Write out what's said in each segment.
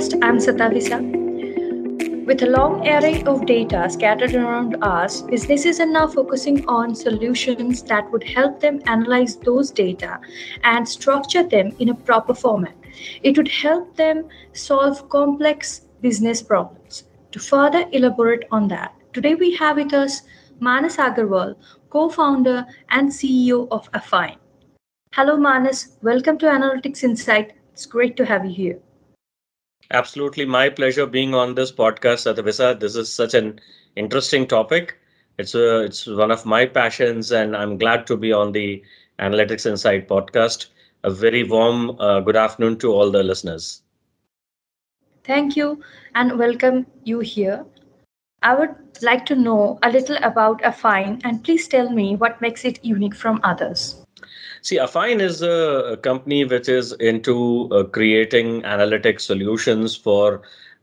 podcast. I'm Satavisa. With a long array of data scattered around us, businesses are now focusing on solutions that would help them analyze those data and structure them in a proper format. It would help them solve complex business problems. To further elaborate on that, today we have with us Manas Agarwal, co founder and CEO of Affine. Hello, Manas. Welcome to Analytics Insight. It's great to have you here. Absolutely. My pleasure being on this podcast, Satavisa. This is such an interesting topic. It's a, it's one of my passions, and I'm glad to be on the Analytics Insight podcast. A very warm uh, good afternoon to all the listeners. Thank you and welcome you here. I would like to know a little about Affine and please tell me what makes it unique from others. See, Affine is a company which is into uh, creating analytic solutions for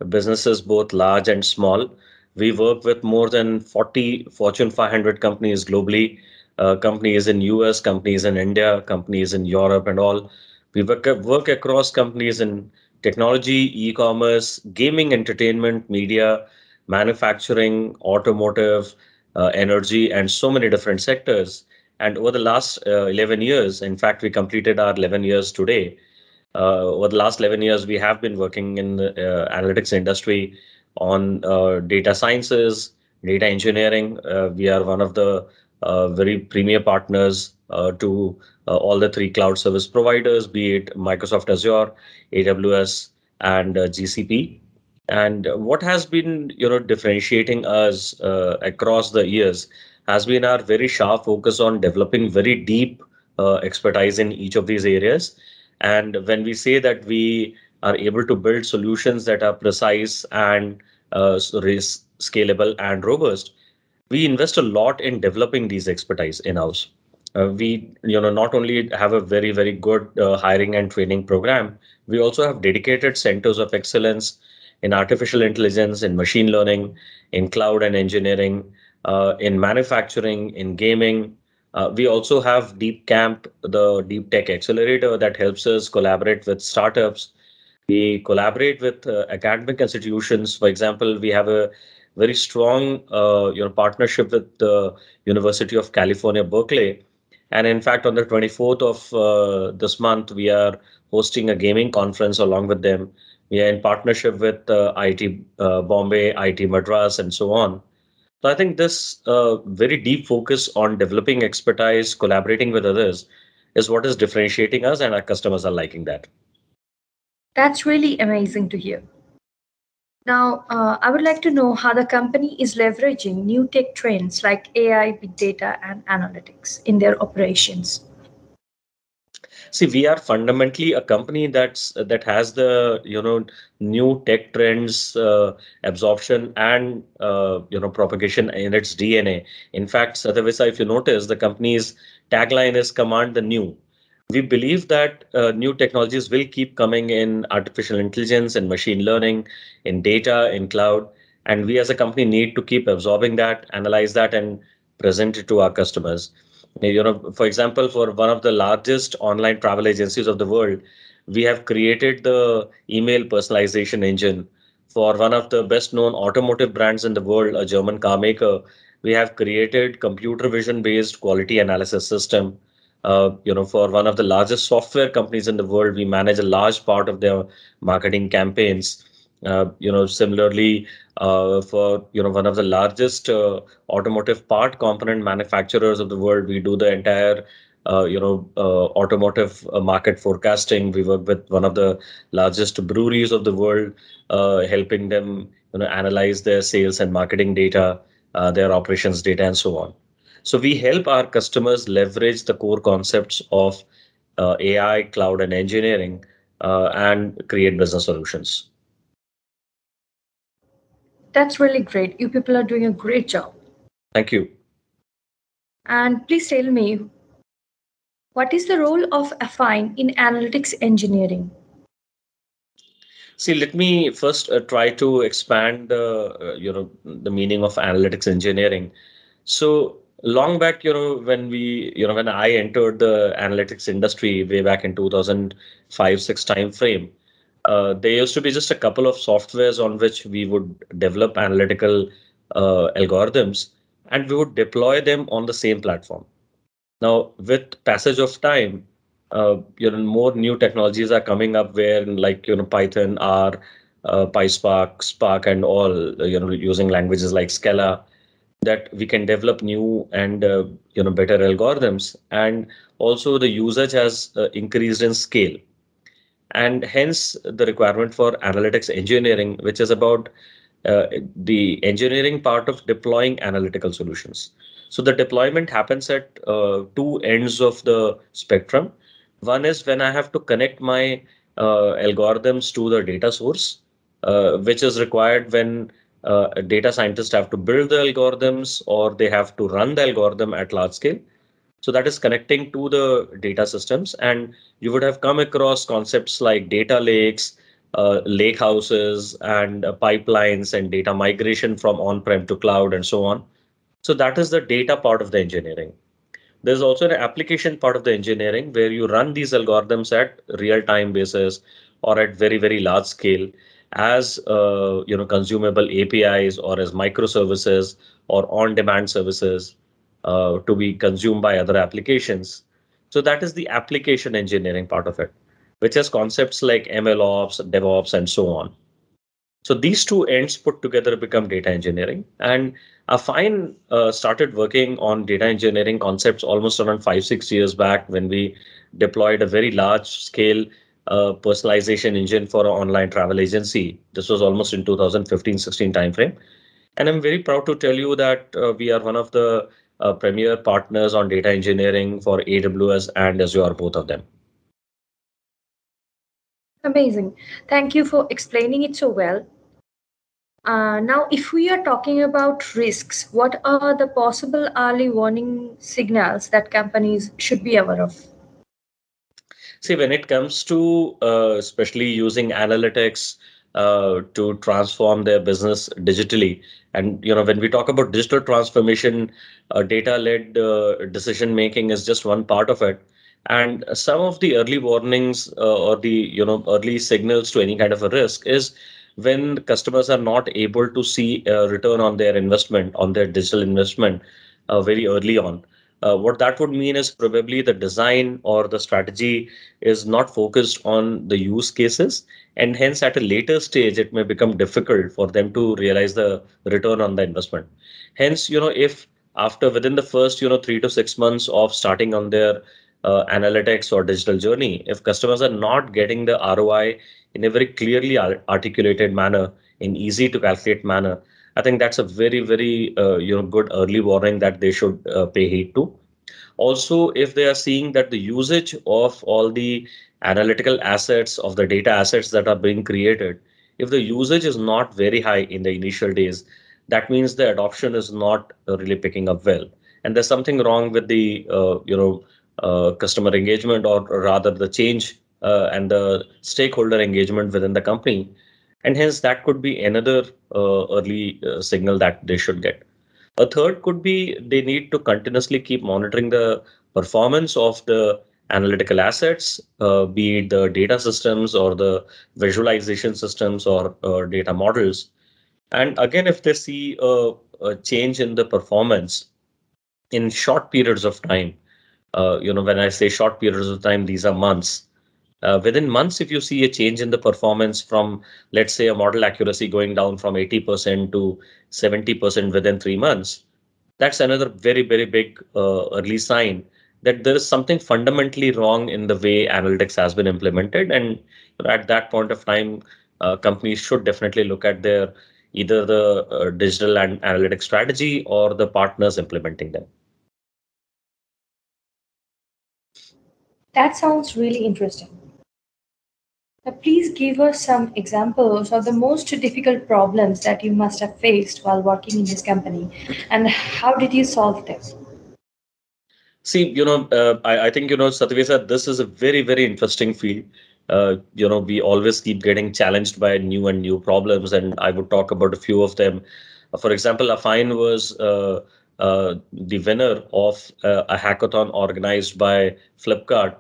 businesses, both large and small. We work with more than 40 Fortune 500 companies globally, uh, companies in US, companies in India, companies in Europe, and all. We work, work across companies in technology, e-commerce, gaming, entertainment, media, manufacturing, automotive, uh, energy, and so many different sectors. And over the last uh, 11 years, in fact, we completed our 11 years today. Uh, over the last 11 years, we have been working in the uh, analytics industry on uh, data sciences, data engineering. Uh, we are one of the uh, very premier partners to all the three cloud service providers, be it Microsoft Azure, AWS, and GCP. And what has been, you know, differentiating us across the years has been our very sharp focus on developing very deep uh, expertise in each of these areas. And when we say that we are able to build solutions that are precise and uh, scalable and robust, we invest a lot in developing these expertise in house. Uh, we, you know, not only have a very very good uh, hiring and training program, we also have dedicated centers of excellence in artificial intelligence, in machine learning, in cloud and engineering, in manufacturing, in gaming. Uh, we also have Deep Camp, the deep tech accelerator that helps us collaborate with startups. We collaborate with uh, academic institutions. For example, we have a very strong uh, you know, partnership with the University of California, Berkeley. And in fact, on the 24th of uh, this month, we are hosting a gaming conference along with them. We are in partnership with uh, IIT Bombay, IIT Madras, and so on. So I think this uh, very deep focus on developing expertise, collaborating with others, is what is differentiating us, and our customers are liking that. That's really amazing to hear. Now, uh, I would like to know how the company is leveraging new tech trends like AI, big data, and analytics in their operations see we are fundamentally a company that's that has the you know new tech trends uh, absorption and uh, you know propagation in its dna in fact satavisa if you notice the company's tagline is command the new. We believe that uh, new technologies will keep coming in artificial intelligence and machine learning in data in cloud and we as a company need to keep absorbing that analyze that and present it to our customers you know for example for one of the largest online travel agencies of the world we have created the email personalization engine. For one of the best known automotive brands in the world a german car maker we have created computer vision based quality analysis system. Uh, you know for one of the largest software companies in the world we manage a large part of their marketing campaigns uh, you know similarly uh, for you know one of the largest uh, automotive part component manufacturers of the world. We do the entire uh, you know uh, automotive uh, market forecasting. We work with one of the largest breweries of the world, helping them you know analyze their sales and marketing data, their operations data, and so on. So we help our customers leverage the core concepts of AI, cloud, and engineering, and create business solutions. That's really great. You people are doing a great job. Thank you. And please tell me, what is the role of Affine in analytics engineering? See, let me first uh, try to expand the uh, you know the meaning of analytics engineering. So long back, you know, when we you know when I entered the analytics industry way back in 2005 six time frame, uh, there used to be just a couple of softwares on which we would develop analytical uh, algorithms and we would deploy them on the same platform. Now, with passage of time, uh, you know, more new technologies are coming up where like, you know, Python, R, uh, PySpark, Spark, and all, you know, using languages like Scala, that we can develop new and, uh, you know, better algorithms. And also the usage has uh, increased in scale. And hence the requirement for analytics engineering, which is about uh, the engineering part of deploying analytical solutions. So the deployment happens at uh, two ends of the spectrum. One is when I have to connect my uh, algorithms to the data source, uh, which is required when uh, data scientists have to build the algorithms or they have to run the algorithm at large scale. So that is connecting to the data systems. And you would have come across concepts like data lakes, uh, lake houses, and uh, pipelines and data migration from on-prem to cloud and so on. So that is the data part of the engineering. There's also an application part of the engineering where you run these algorithms at real-time basis or at very, very large scale as uh, you know consumable APIs or as microservices or on-demand services uh, to be consumed by other applications. So that is the application engineering part of it, which has concepts like MLOps, DevOps, and so on. So these two ends put together become data engineering. And Affine uh, started working on data engineering concepts almost around five, six years back when we deployed a very large scale uh, personalization engine for an online travel agency. This was almost in 2015-16 timeframe. And I'm very proud to tell you that uh, we are one of the uh, premier partners on data engineering for AWS and Azure, both of them. Amazing. Thank you for explaining it so well. Uh, now, if we are talking about risks, what are the possible early warning signals that companies should be aware of? See, when it comes to uh, especially using analytics uh, to transform their business digitally, and you know, when we talk about digital transformation, uh, data-led uh, decision making is just one part of it. And some of the early warnings uh, or the you know early signals to any kind of a risk is when customers are not able to see a return on their investment on their digital investment uh, very early on uh, what that would mean is probably the design or the strategy is not focused on the use cases. And hence at a later stage it may become difficult for them to realize the return on the investment. Hence you know if after within the first you know 3 to 6 months of starting on their uh, analytics or digital journey if customers are not getting the ROI in a very clearly articulated manner in easy to calculate manner I think that's a very, very uh, you know good early warning that they should uh, pay heed to. Also, if they are seeing that the usage of all the analytical assets of the data assets that are being created, if the usage is not very high in the initial days, that means the adoption is not really picking up well, and there's something wrong with the uh, you know uh, customer engagement or rather the change uh, and the stakeholder engagement within the company and hence that could be another uh, early uh, signal that they should get. A third could be they need to continuously keep monitoring the performance of the analytical assets uh, be it the data systems or the visualization systems or uh, data models. And again if they see a, a, change in the performance in short periods of time uh, you know when i say short periods of time these are months uh, within months, if you see a change in the performance from, let's say, a model accuracy going down from 80% to 70% within three months, that's another very, very big uh, early sign that there is something fundamentally wrong in the way analytics has been implemented. And at that point of time, uh, companies should definitely look at their either the uh, digital and analytics strategy or the partners implementing them. That sounds really interesting. Please give us some examples of the most difficult problems that you must have faced while working in this company and how did you solve them? See, you know, uh, I, I, think, you know, Satyavesa, this is a very, very interesting field. Uh, you know, we always keep getting challenged by new and new problems, and I would talk about a few of them. Uh, for example, Affine was uh, uh, the winner of uh, a hackathon organized by Flipkart,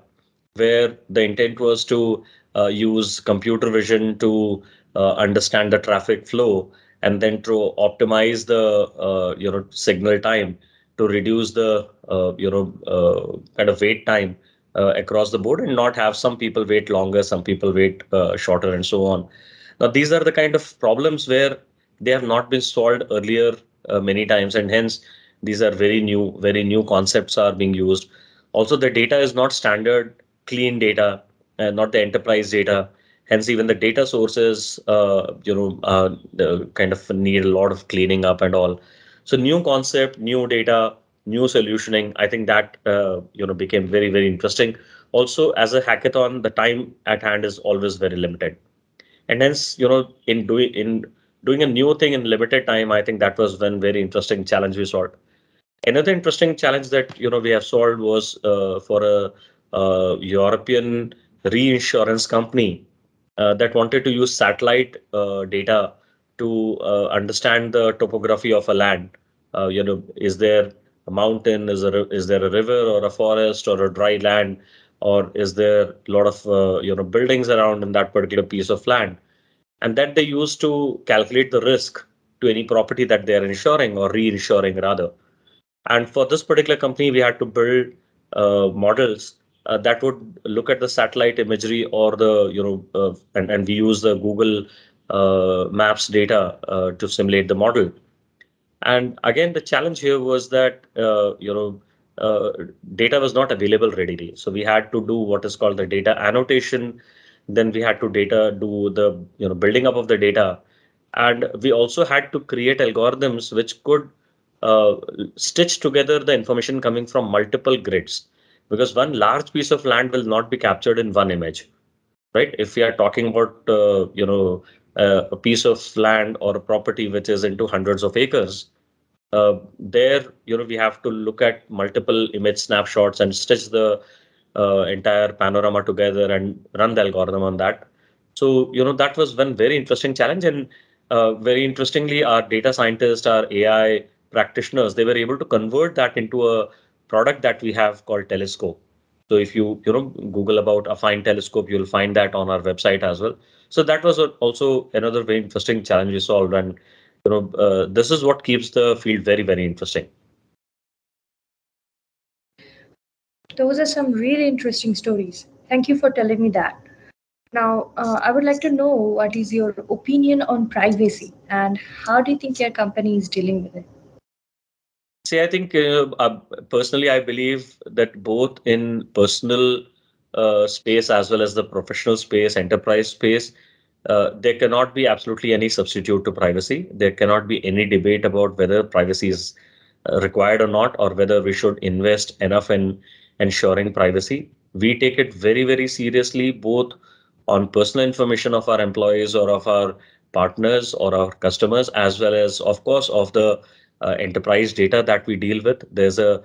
where the intent was to use computer vision to uh, understand the traffic flow and then to optimize the uh, you know signal time to reduce the uh, you know uh, kind of wait time uh, across the board and not have some people wait longer, some people wait shorter, and so on. Now these are the kind of problems where they have not been solved earlier many times, and hence these are very new, very new concepts are being used. Also, the data is not standard clean data, uh, not the enterprise data. Hence, even the data sources, uh, you know, uh, kind of need a lot of cleaning up and all. So, new concept, new data, new solutioning. I think that uh, you know became very very interesting. Also, as a hackathon, the time at hand is always very limited, and hence you know in doing in doing a new thing in limited time, I think that was one very interesting challenge we solved. Another interesting challenge that you know we have solved was uh, for a, a, European reinsurance company uh, that wanted to use satellite uh, data to uh, understand the topography of a land. Uh, you know, is there a mountain? Is there a, is there a river or a forest or a dry land? Or is there a lot of uh, you know buildings around in that particular piece of land? And that they use to calculate the risk to any property that they are insuring or reinsuring rather. And for this particular company, we had to build uh, models uh, that would look at the satellite imagery or the, you know, uh, and, and we use the Google uh, Maps data uh, to simulate the model. And again, the challenge here was that, uh, you know, data was not available readily. So we had to do what is called the data annotation. Then we had to data do the, you know, building up of the data. And we also had to create algorithms which could uh, stitch together the information coming from multiple grids because one large piece of land will not be captured in one image right? If we are talking about uh, you know uh, a piece of land or a property which is into hundreds of acres uh, there you know we have to look at multiple image snapshots and stitch the uh, entire panorama together and run the algorithm on that. So you know that was one very interesting challenge and uh, very interestingly our data scientists our ai practitioners, they were able to convert that into a product that we have called Telescope. So if you you know Google about Affine Telescope, you'll find that on our website as well. So that was also another very interesting challenge we solved, and you know uh, this is what keeps the field very very interesting. Those are some really interesting stories. Thank you for telling me that. Now, uh, I would like to know what is your opinion on privacy and how do you think your company is dealing with it? See, I think uh, uh, personally, I believe that both in personal uh, space as well as the professional space, enterprise space, uh, there cannot be absolutely any substitute to privacy. There cannot be any debate about whether privacy is uh, required or not, or whether we should invest enough in ensuring privacy. We take it very, very seriously, both on personal information of our employees or of our partners or our customers, as well as, of course, of the enterprise data that we deal with. There's a,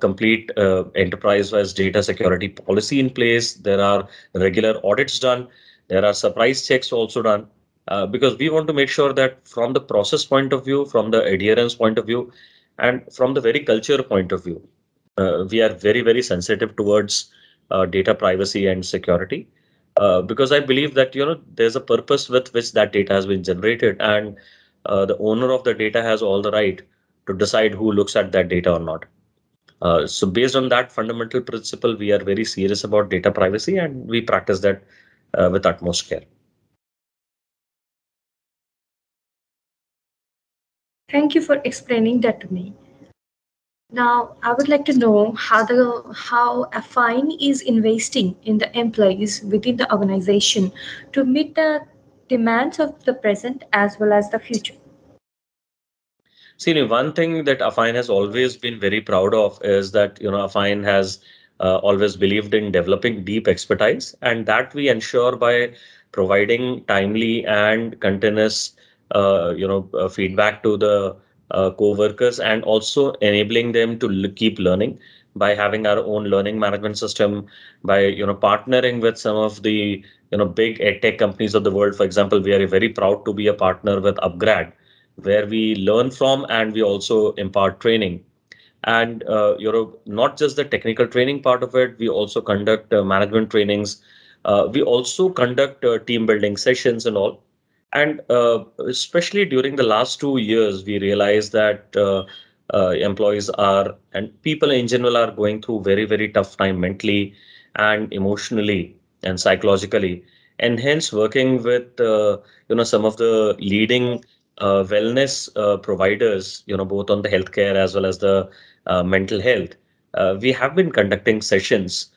complete uh, enterprise-wise data security policy in place. There are regular audits done. There are surprise checks also done. Uh, because we want to make sure that from the process point of view, from the adherence point of view, and from the very culture point of view, uh, we are very, very sensitive towards uh, data privacy and security. Uh, because I believe that you know there's a purpose with which that data has been generated, and uh, the owner of the data has all the right to decide who looks at that data or not. Uh, so based on that fundamental principle, we are very serious about data privacy and we practice that uh, with utmost care. Thank you for explaining that to me. Now, I would like to know how the how Affine is investing in the employees within the organization to meet the demands of the present as well as the future. See, one thing that Affine has always been very proud of is that you know Affine has uh, always believed in developing deep expertise, and that we ensure by providing timely and continuous uh, you know uh, feedback to the uh, co-workers and also enabling them to l- keep learning by having our own learning management system by you know partnering with some of the you know big tech companies of the world. For example we are very proud to be a partner with upgrad where we learn from and we also impart training. And uh, you know not just the technical training part of it we also conduct uh, management trainings. Uh, we also conduct uh, team building sessions and all. And uh, especially during the last two years, we realized that uh, uh, employees are and people in general are going through very very tough time mentally and emotionally and psychologically. And hence working with uh, you know some of the leading uh, wellness uh, providers you know both on the healthcare as well as the uh, mental health uh, we have been conducting sessions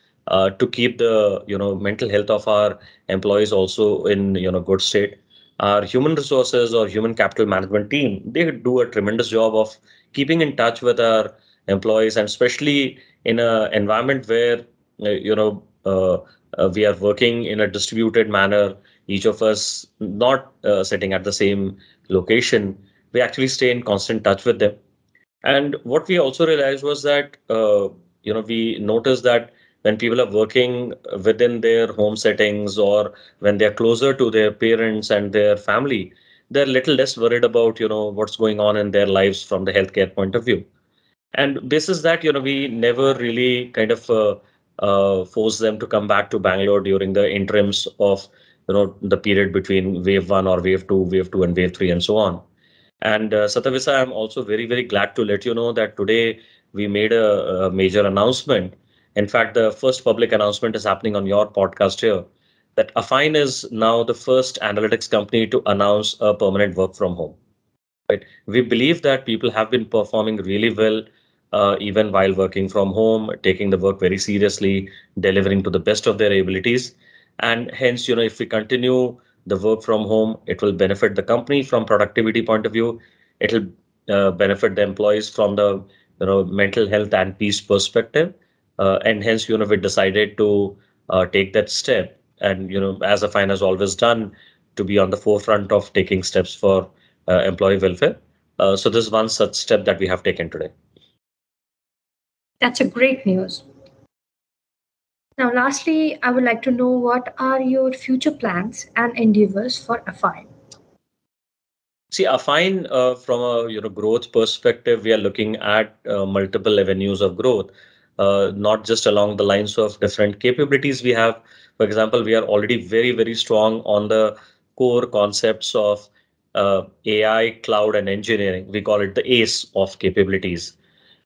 to keep the you know mental health of our employees also in you know good state our human resources or human capital management team they do a tremendous job of keeping in touch with our employees and especially in an environment where uh, you know uh, uh, we are working in a distributed manner each of us not uh, sitting at the same location we actually stay in constant touch with them. And what we also realized was that uh, you know we noticed that when people are working within their home settings or when they're closer to their parents and their family they're a little less worried about you know what's going on in their lives from the healthcare point of view. And this is that you know we never really kind of uh, uh, force them to come back to bangalore during the interims of you know the period between wave 1 or wave 2 wave 2 and wave 3 and so on. And uh, Satyavisa, i'm also very very glad to let you know that today we made a, a major announcement in fact the first public announcement is happening on your podcast here that Affine is now the first analytics company to announce a permanent work from home. Right? We believe that people have been performing really well uh, even while working from home, taking the work very seriously, delivering to the best of their abilities. And hence, you know, if we continue the work from home, it will benefit the company from productivity point of view. It'll uh, benefit the employees from the you know mental health and peace perspective. Uh, and hence, you know, we decided to uh, take that step. And you know as Affine has always done to be on the forefront of taking steps for uh, employee welfare. Uh, so this is one such step that we have taken today. That's a great news. Now lastly i would like to know what are your future plans and endeavors for Affine See, Affine, uh, from a you know growth perspective, we are looking at uh, multiple avenues of growth, uh, not just along the lines of different capabilities we have, for example, we are already very, very strong on the core concepts of uh, AI, cloud, and engineering. We call it the ACE of capabilities.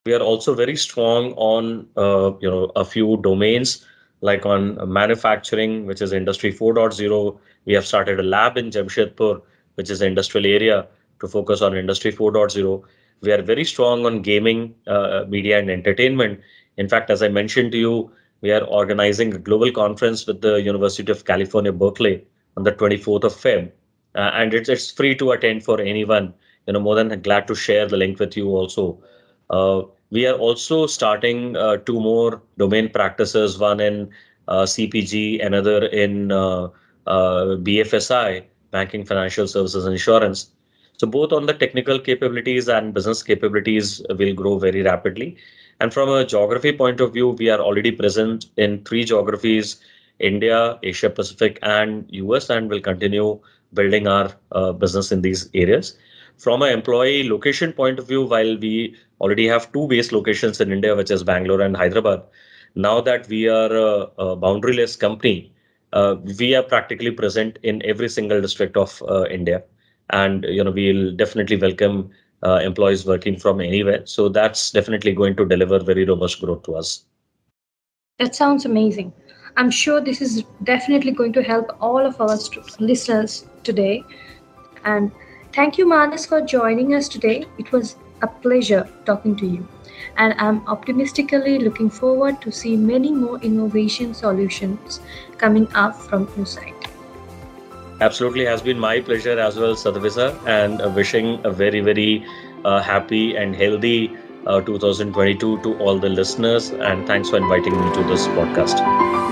We are also very strong on uh, you know a few domains like on manufacturing, which is Industry 4.0. We have started a lab in Jamshedpur, which is the industrial area, to focus on Industry 4.0. We are very strong on gaming, uh, media, and entertainment. In fact, as I mentioned to you, we are organizing a global conference with the University of California, Berkeley on the 24th of Feb. Uh, and it's, it's free to attend for anyone. You know, more than glad to share the link with you also. Uh, we are also starting uh, two more domain practices, one in uh, CPG, another in uh, uh, BFSI, banking, financial services, insurance. So both on the technical capabilities and business capabilities will grow very rapidly. And from a geography point of view, we are already present in three geographies India, Asia Pacific, and US, and will continue building our uh, business in these areas. From an employee location point of view, while we already have two base locations in India, which is Bangalore and Hyderabad, now that we are a, a boundaryless company, uh, we are practically present in every single district of uh, India, and you know we'll definitely welcome uh, employees working from anywhere. So that's definitely going to deliver very robust growth to us. That sounds amazing. I'm sure this is definitely going to help all of our st- listeners today. And thank you, Manas, for joining us today. It was a pleasure talking to you. And I'm optimistically looking forward to see many more innovation solutions coming up from your side. Absolutely has been my pleasure as well, Satyavisa, and uh, wishing a very, very uh, happy and healthy uh, 2022 to all the listeners. And thanks for inviting me to this podcast.